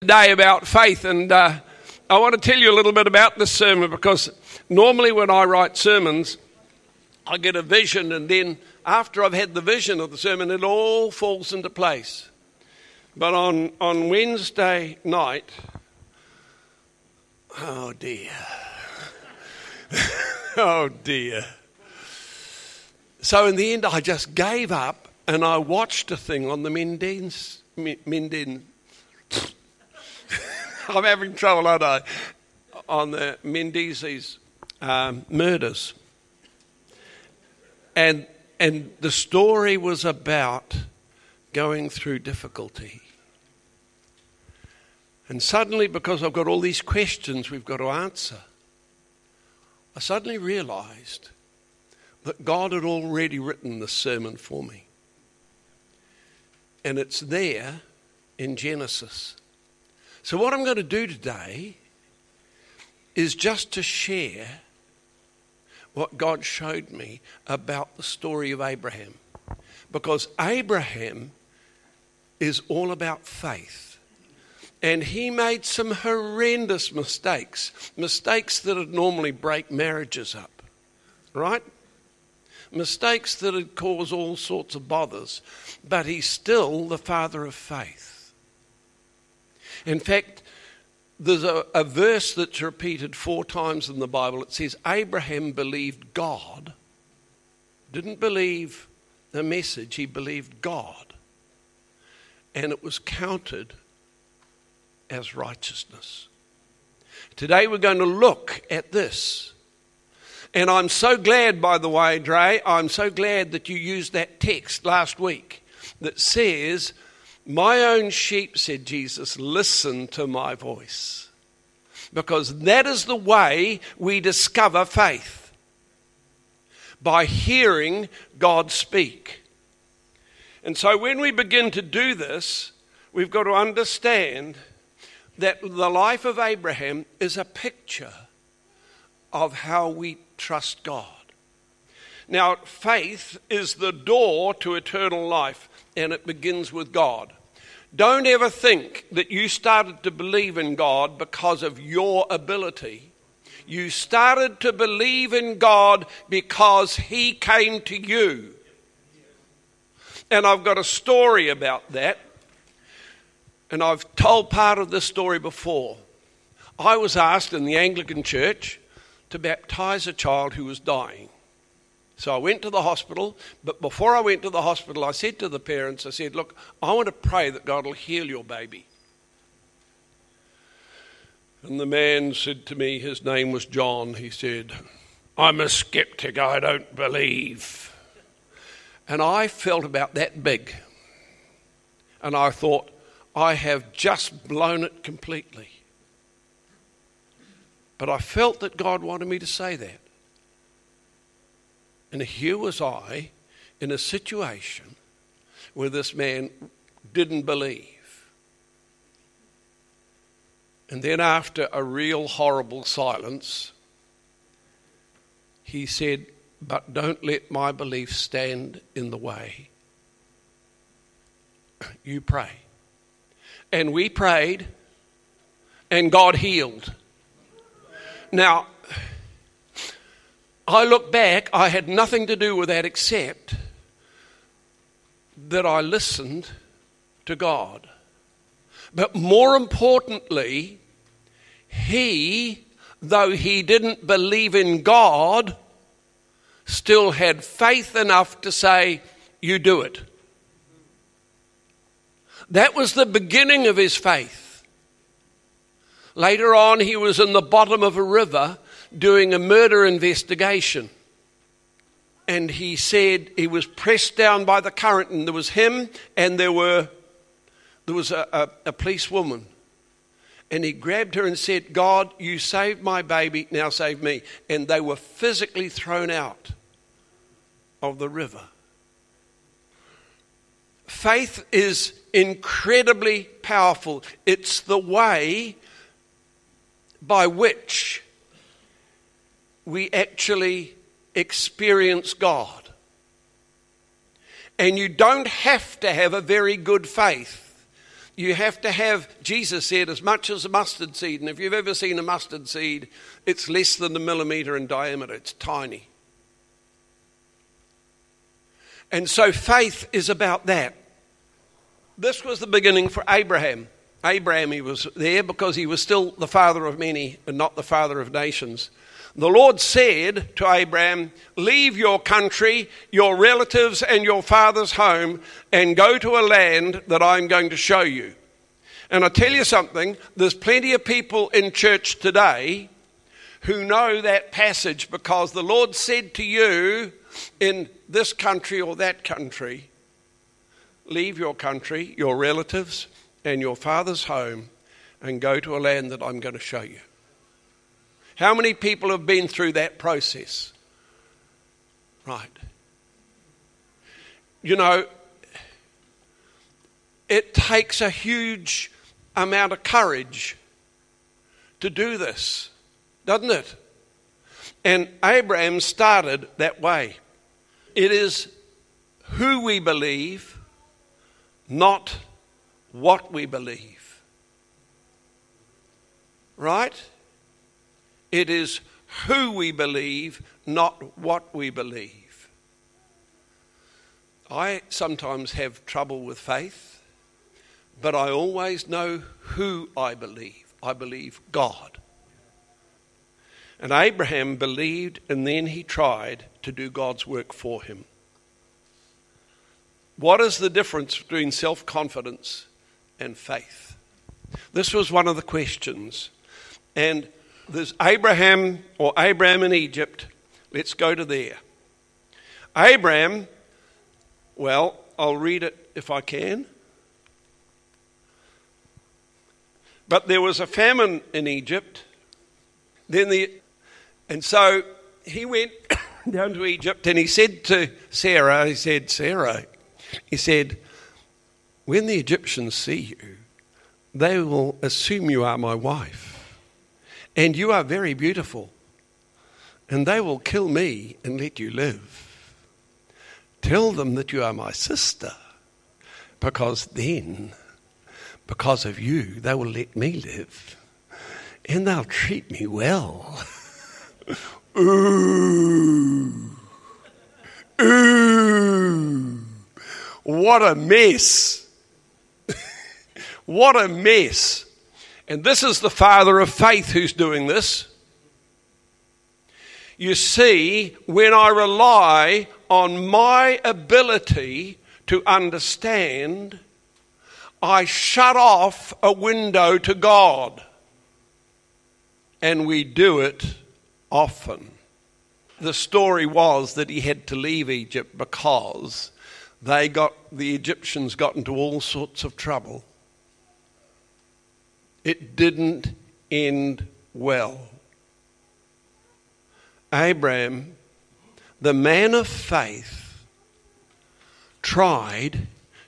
Today about faith, and uh, I want to tell you a little bit about this sermon because normally when I write sermons, I get a vision, and then after I've had the vision of the sermon, it all falls into place. But on, on Wednesday night, oh dear, oh dear. So in the end, I just gave up and I watched a thing on the Mendens, Menden. I'm having trouble, aren't I? On the Mendeses um, murders. And, and the story was about going through difficulty. And suddenly, because I've got all these questions we've got to answer, I suddenly realized that God had already written the sermon for me. And it's there in Genesis. So, what I'm going to do today is just to share what God showed me about the story of Abraham. Because Abraham is all about faith. And he made some horrendous mistakes, mistakes that would normally break marriages up, right? mistakes that would cause all sorts of bothers, but he's still the father of faith. In fact, there's a, a, verse that's repeated four times in the Bible. It says, Abraham believed God, didn't believe the message, he believed God. And it was counted as righteousness. Today we're going to look at this and I'm so glad, by the way, Dre, I'm so glad that you used that text last week that says, My own sheep, said Jesus, listen to my voice. Because that is the way we discover faith by hearing God speak. And so when we begin to do this, we've got to understand that the life of Abraham is a picture of how we trust God. Now, faith is the door to eternal life, and it begins with God. Don't ever think that you started to believe in God because of your ability. You started to believe in God because He came to you. And I've got a story about that. And I've told part of this story before. I was asked in the Anglican Church to baptize a child who was dying. So I went to the hospital, but before I went to the hospital, I said to the parents, I said, Look, I want to pray that God will heal your baby. And the man said to me, his name was John, he said, I'm a skeptic, I don't believe. And I felt about that big. And I thought, I have just blown it completely. But I felt that God wanted me to say that. And here was I in a situation where this man didn't believe. And then, after a real horrible silence, he said, But don't let my belief stand in the way. You pray. And we prayed, and God healed. Now, I look back, I had nothing to do with that except that I listened to God. But more importantly, he, though he didn't believe in God, still had faith enough to say, You do it. That was the beginning of his faith. Later on, he was in the bottom of a river doing a murder investigation. And he said he was pressed down by the current, and there was him, and there were there was a, a, a policewoman. And he grabbed her and said, God, you saved my baby, now save me. And they were physically thrown out of the river. Faith is incredibly powerful. It's the way by which we actually experience God. And you don't have to have a very good faith you have to have, Jesus said, as much as a mustard seed. And if you've ever seen a mustard seed, it's less than a millimeter in diameter, it's tiny. And so faith is about that. This was the beginning for Abraham. Abraham, he was there because he was still the father of many and not the father of nations. The Lord said to Abraham, Leave your country, your relatives, and your father's home, and go to a land that I'm going to show you. And I tell you something, there's plenty of people in church today who know that passage because the Lord said to you in this country or that country, Leave your country, your relatives, and your father's home, and go to a land that I'm going to show you. How many people have been through that process? Right. You know, it takes a huge amount of courage to do this, doesn't it? And Abraham started that way. It is who we believe, not what we believe. Right? It is who we believe, not what we believe. I sometimes have trouble with faith, but I always know who I believe. I believe God. And Abraham believed and then he tried to do God's work for him. What is the difference between self confidence and faith? This was one of the questions. And there's Abram or Abraham in Egypt. Let's go to there. Abraham, well, I'll read it if I can. But there was a famine in Egypt. Then the and so he went down to Egypt and he said to Sarah, he said, Sarah, he said, when the Egyptians see you, they will assume you are my wife and you are very beautiful, and they will kill me and let you live. Tell them that you are my sister, because then, because of you, they will let me live, and they'll treat me well. Ooh. Ooh. What a mess. what a mess. And this is the father of faith who's doing this. You see, when I rely on my ability to understand, I shut off a window to God. And we do it often. The story was that he had to leave Egypt because they got the Egyptians got into all sorts of trouble it didn't end well. Abraham, the man of faith, tried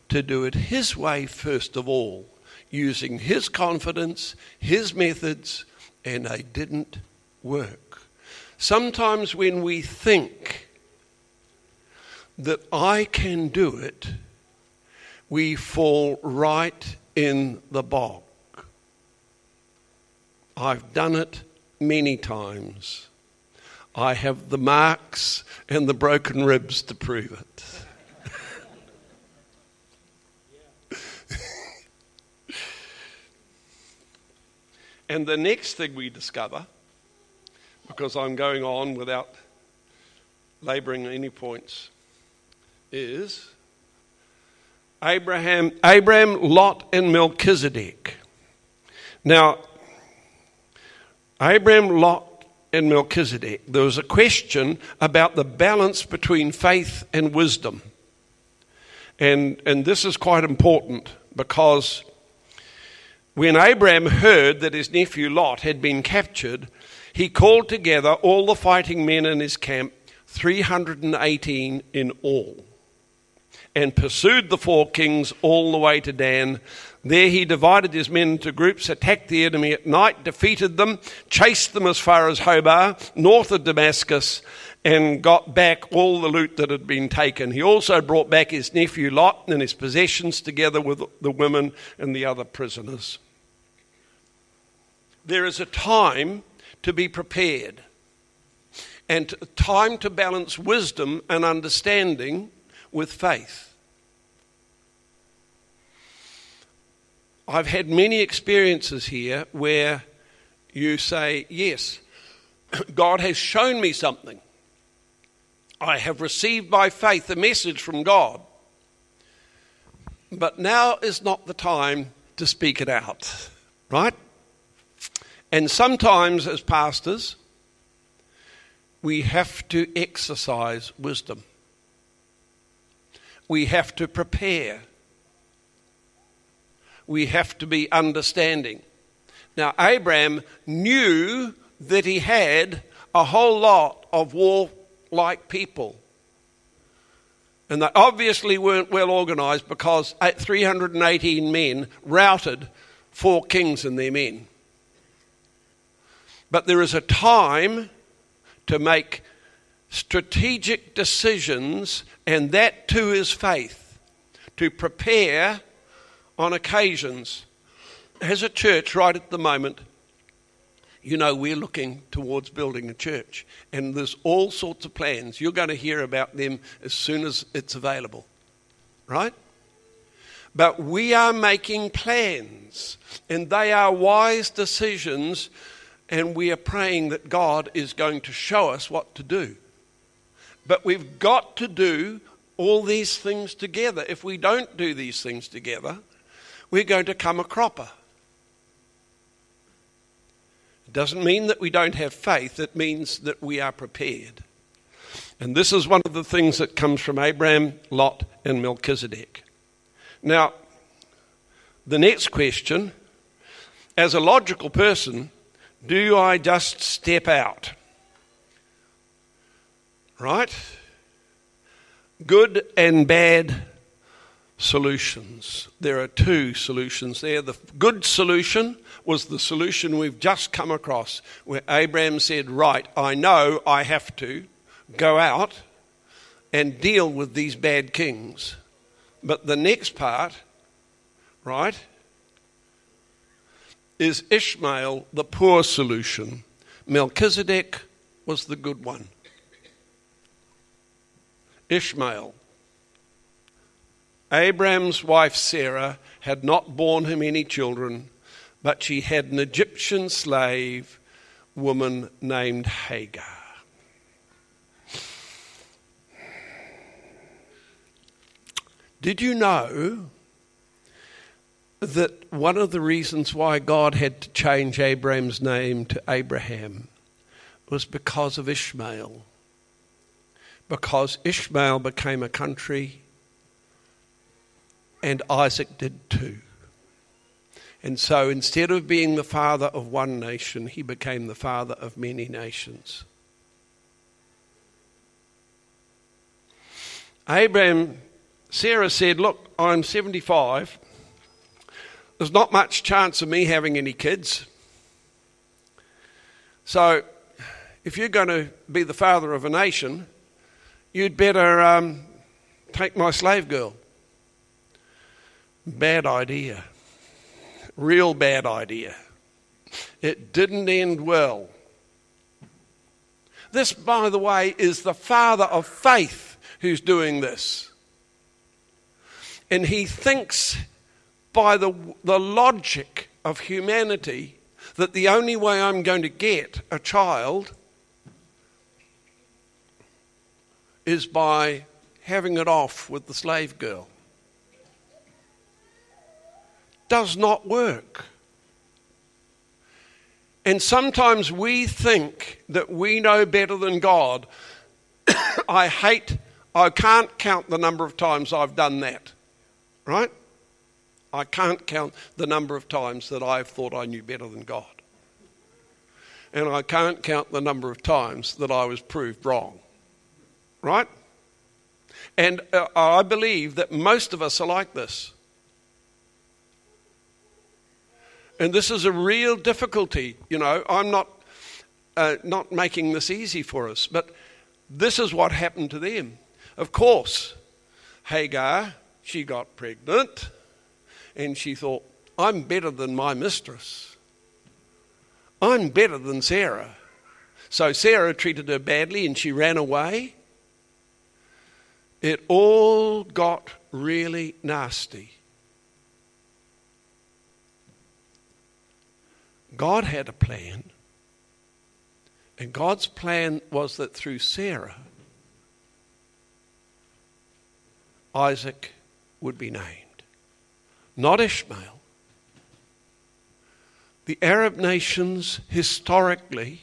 to do it his way first of all, using his confidence, his methods, and they didn't work. Sometimes when we think that I can do it, we fall right in the bog. I've done it many times. I have the marks and the broken ribs to prove it. and the next thing we discover, because I'm going on without laboring any points, is Abraham, Abraham, Lot, and Melchizedek. Now, Abraham, Lot, and Melchizedek, there was a question about the balance between faith and wisdom. And, and this is quite important because when Abraham heard that his nephew Lot had been captured, he called together all the fighting men in his camp, 318 in all, and pursued the four kings all the way to Dan there he divided his men into groups, attacked the enemy at night, defeated them, chased them as far as Hobah, north of Damascus, and got back all the loot that had been taken. He also brought back his nephew Lot and his possessions together with the women and the other prisoners. There is a time to be prepared and time to balance wisdom and understanding with faith. I've had many experiences here where you say, Yes, God has shown me something. I have received by faith a message from God. But now is not the time to speak it out, right? And sometimes, as pastors, we have to exercise wisdom. We have to prepare. We have to be understanding. Now, Abraham knew that he had a whole lot of warlike people. And they obviously weren't well organized because 318 men routed four kings and their men. But there is a time to make strategic decisions, and that too is faith, to prepare on occasions. As a church, right at the moment, you know, we're looking towards building a church, and there's all sorts of plans. You're going to hear about them as soon as it's available, right? But we are making plans, and they are wise decisions and we are praying that God is going to show us what to do. But we've got to do all these things together. If we don't do these things together, we're going to come a cropper. It doesn't mean that we don't have faith, it means that we are prepared. And this is one of the things that comes from Abraham, Lot, and Melchizedek. Now, the next question as a logical person, do I just step out? Right? Good and bad solutions. There are two solutions there. The good solution was the solution we've just come across, where Abraham said, Right, I know I have to go out and deal with these bad kings. But the next part, right, is Ishmael the poor solution. Melchizedek was the good one. Ishmael. Abram's wife Sarah had not borne him any children, but she had an Egyptian slave woman named Hagar. Did you know that one of the reasons why God had to change Abraham's name to Abraham was because of Ishmael. Because Ishmael became a country and Isaac did too. And so instead of being the father of one nation, he became the father of many nations. Abraham, Sarah said, Look, I'm 75 there's not much chance of me having any kids. So, if you're going to be the father of a nation, you'd better um, take my slave girl. Bad idea. Real bad idea. It didn't end well. This, by the way, is the father of faith who's doing this. And he thinks by the, the logic of humanity that the only way I'm going to get a child is by having it off with the slave girl. Does not work. And sometimes we think that we know better than God. I hate, I can't count the number of times I've done that, right? I can't count the number of times that I've thought I knew better than God. And I can't count the number of times that I was proved wrong. Right? And uh, I believe that most of us are like this. And this is a real difficulty. You know, I'm not, uh, not making this easy for us, but this is what happened to them. Of course, Hagar, she got pregnant and she thought, I'm better than my mistress. I'm better than Sarah. So Sarah treated her badly and she ran away. It all got really nasty. God had a plan. And God's plan was that through Sarah, Isaac would be named, not Ishmael. The Arab nations historically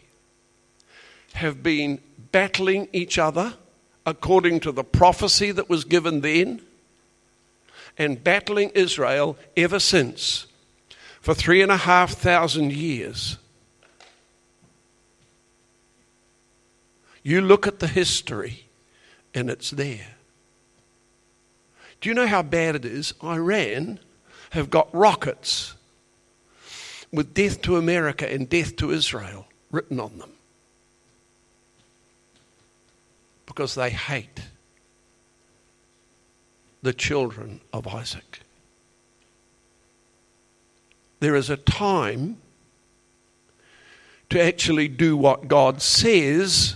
have been battling each other according to the prophecy that was given then and battling Israel ever since for three and a half thousand years. You look at the history and it's there. Do you know how bad it is? Iran have got rockets with death to America and death to Israel written on them because they hate the children of Isaac. There is a time to actually do what God says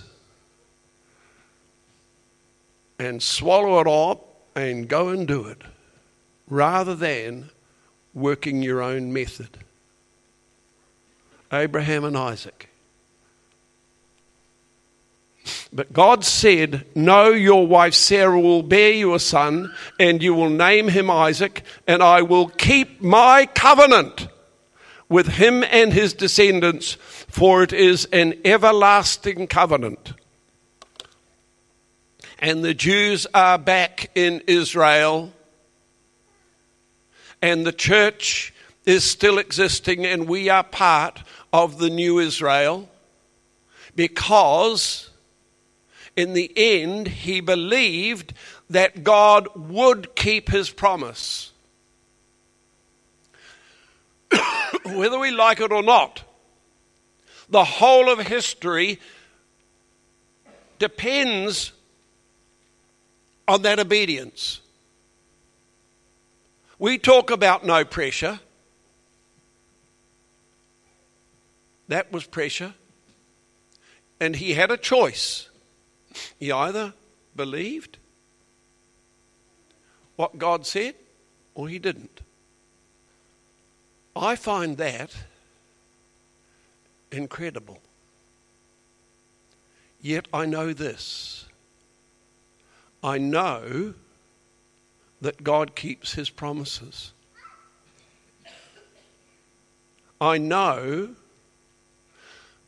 and swallow it up and go and do it rather than working your own method. Abraham and Isaac. But God said, No, your wife Sarah will bear you a son, and you will name him Isaac, and I will keep my covenant with him and his descendants, for it is an everlasting covenant and the Jews are back in Israel, and the church is still existing, and we are part of the new Israel because in the end he believed that God would keep his promise. Whether we like it or not, the whole of history depends on that obedience. We talk about no pressure. That was pressure. And he had a choice. He either believed what God said or he didn't. I find that incredible. Yet I know this I know that God keeps his promises. I know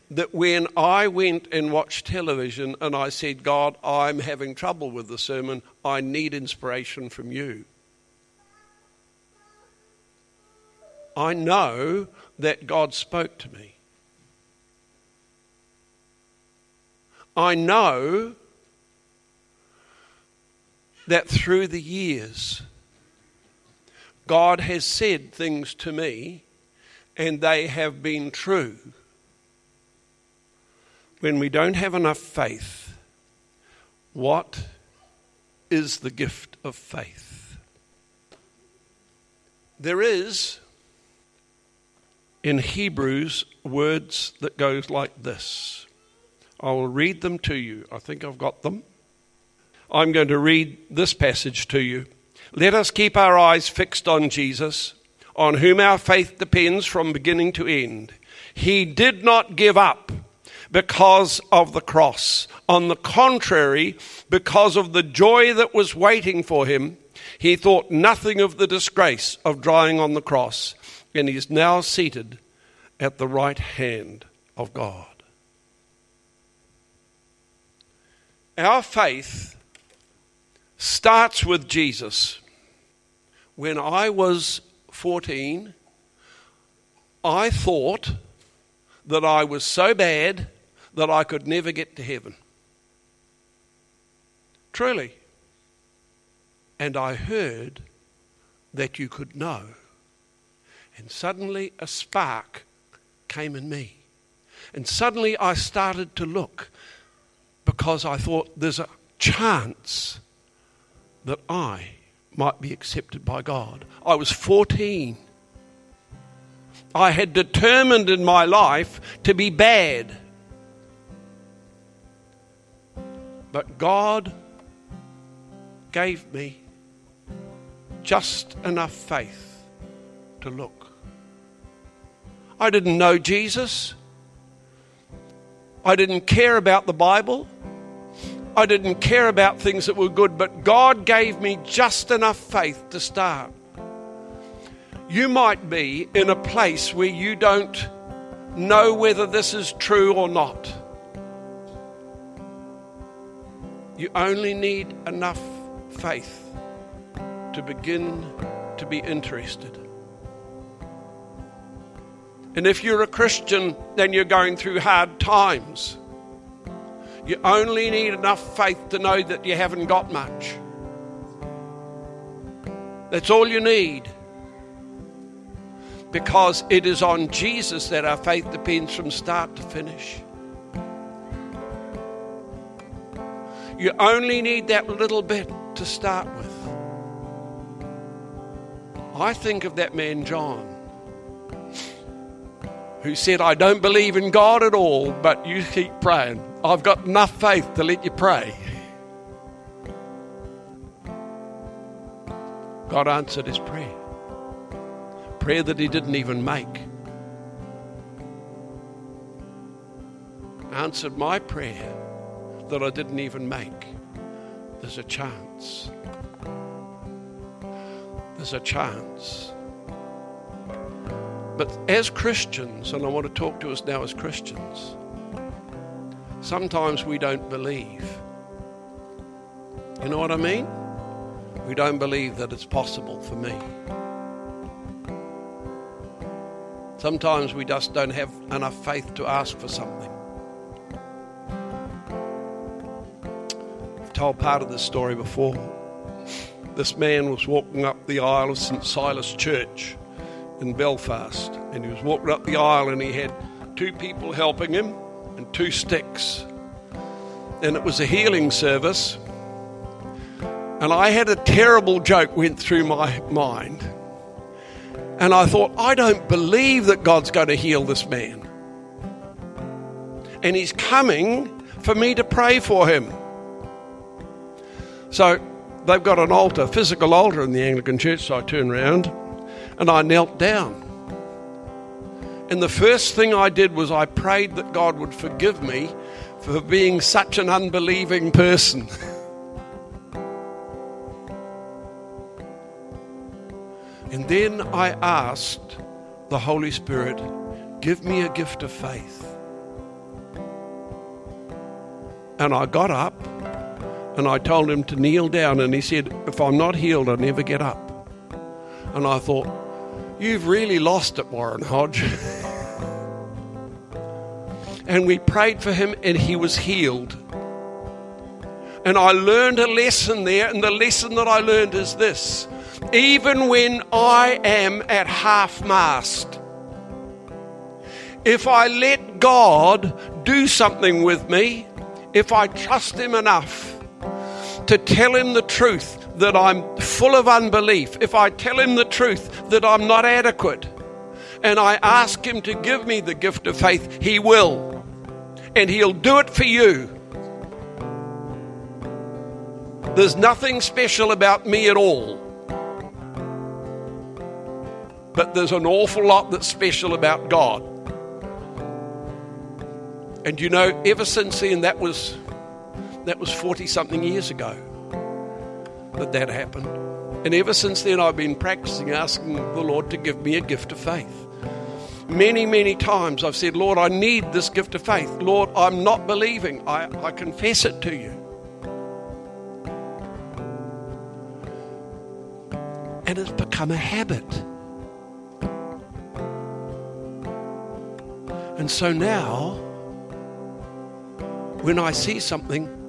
that when I went and watched television and I said, God, I'm having trouble with the sermon, I need inspiration from you. I know that God spoke to me. I know that through the years, God has said things to me and they have been true. When we don't have enough faith, what is the gift of faith? There is in Hebrews words that goes like this. I will read them to you. I think I've got them. I'm going to read this passage to you. Let us keep our eyes fixed on Jesus, on whom our faith depends from beginning to end. He did not give up because of the cross. On the contrary, because of the joy that was waiting for him, he thought nothing of the disgrace of dying on the cross, and he is now seated at the right hand of God. Our faith starts with Jesus. When I was 14, I thought that I was so bad that I could never get to heaven. Truly. And I heard that you could know. And suddenly a spark came in me. And suddenly I started to look because I thought there's a chance that I might be accepted by God. I was 14. I had determined in my life to be bad. But God gave me just enough faith to look. I didn't know Jesus. I didn't care about the Bible. I didn't care about things that were good, but God gave me just enough faith to start. You might be in a place where you don't know whether this is true or not. You only need enough faith to begin to be interested. And if you're a Christian, then you're going through hard times. You only need enough faith to know that you haven't got much. That's all you need. Because it is on Jesus that our faith depends from start to finish. You only need that little bit to start with. I think of that man, John, who said, I don't believe in God at all, but you keep praying. I've got enough faith to let you pray. God answered his prayer. Prayer that he didn't even make. Answered my prayer that I didn't even make. There's a chance. There's a chance. But as Christians, and I want to talk to us now as Christians, sometimes we don't believe. You know what I mean? We don't believe that it's possible for me. Sometimes we just don't have enough faith to ask for something. I've told part of this story before. This man was walking up the aisle of St. Silas Church in Belfast, and he was walking up the aisle and he had two people helping him and two sticks. And it was a healing service. And I had a terrible joke went through my mind. And I thought, I don't believe that God's going to heal this man. And he's coming for me to pray for him. So they've got an altar, physical altar in the Anglican church. So I turn around and I knelt down. And the first thing I did was I prayed that God would forgive me for being such an unbelieving person. and then I asked the Holy Spirit, give me a gift of faith. And I got up and I told him to kneel down, and he said, If I'm not healed, I'll never get up. And I thought, You've really lost it, Warren Hodge. and we prayed for him, and he was healed. And I learned a lesson there, and the lesson that I learned is this even when I am at half mast, if I let God do something with me, if I trust Him enough to tell Him the truth, that I'm full of unbelief, if I tell him the truth that I'm not adequate, and I ask him to give me the gift of faith, he will. And he'll do it for you. There's nothing special about me at all. But there's an awful lot that's special about God. And you know, ever since then, that was that was 40 something years ago that that happened. And ever since then, I've been practicing asking the Lord to give me a gift of faith. Many, many times I've said, Lord, I need this gift of faith. Lord, I'm not believing. I, I confess it to you. And it's become a habit. And so now, when I see something,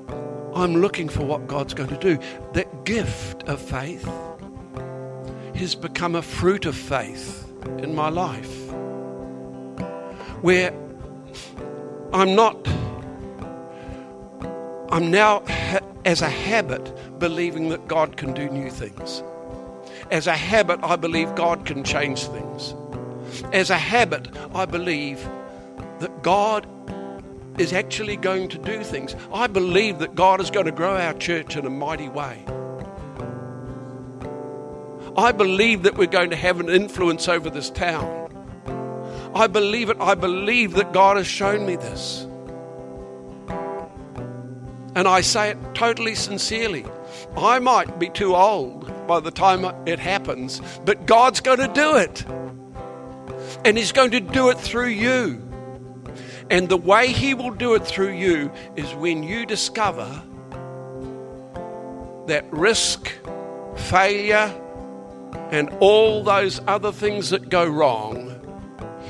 I'm looking for what God's going to do. That gift of faith has become a fruit of faith in my life where I'm not I'm now, as a habit, believing that God can do new things. As a habit, I believe God can change things. As a habit, I believe that God is actually going to do things. I believe that God is going to grow our church in a mighty way. I believe that we're going to have an influence over this town. I believe it. I believe that God has shown me this. And I say it totally sincerely. I might be too old by the time it happens, but God's going to do it. And He's going to do it through you. And the way He will do it through you is when you discover that risk, failure, and all those other things that go wrong,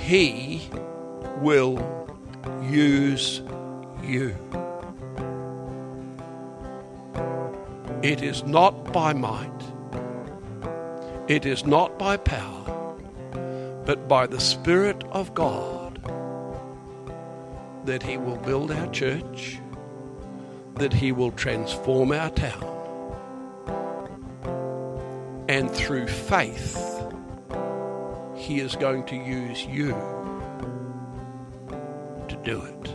He will use you. It is not by might, it is not by power, but by the Spirit of God that He will build our church, that He will transform our town. And through faith, He is going to use you to do it.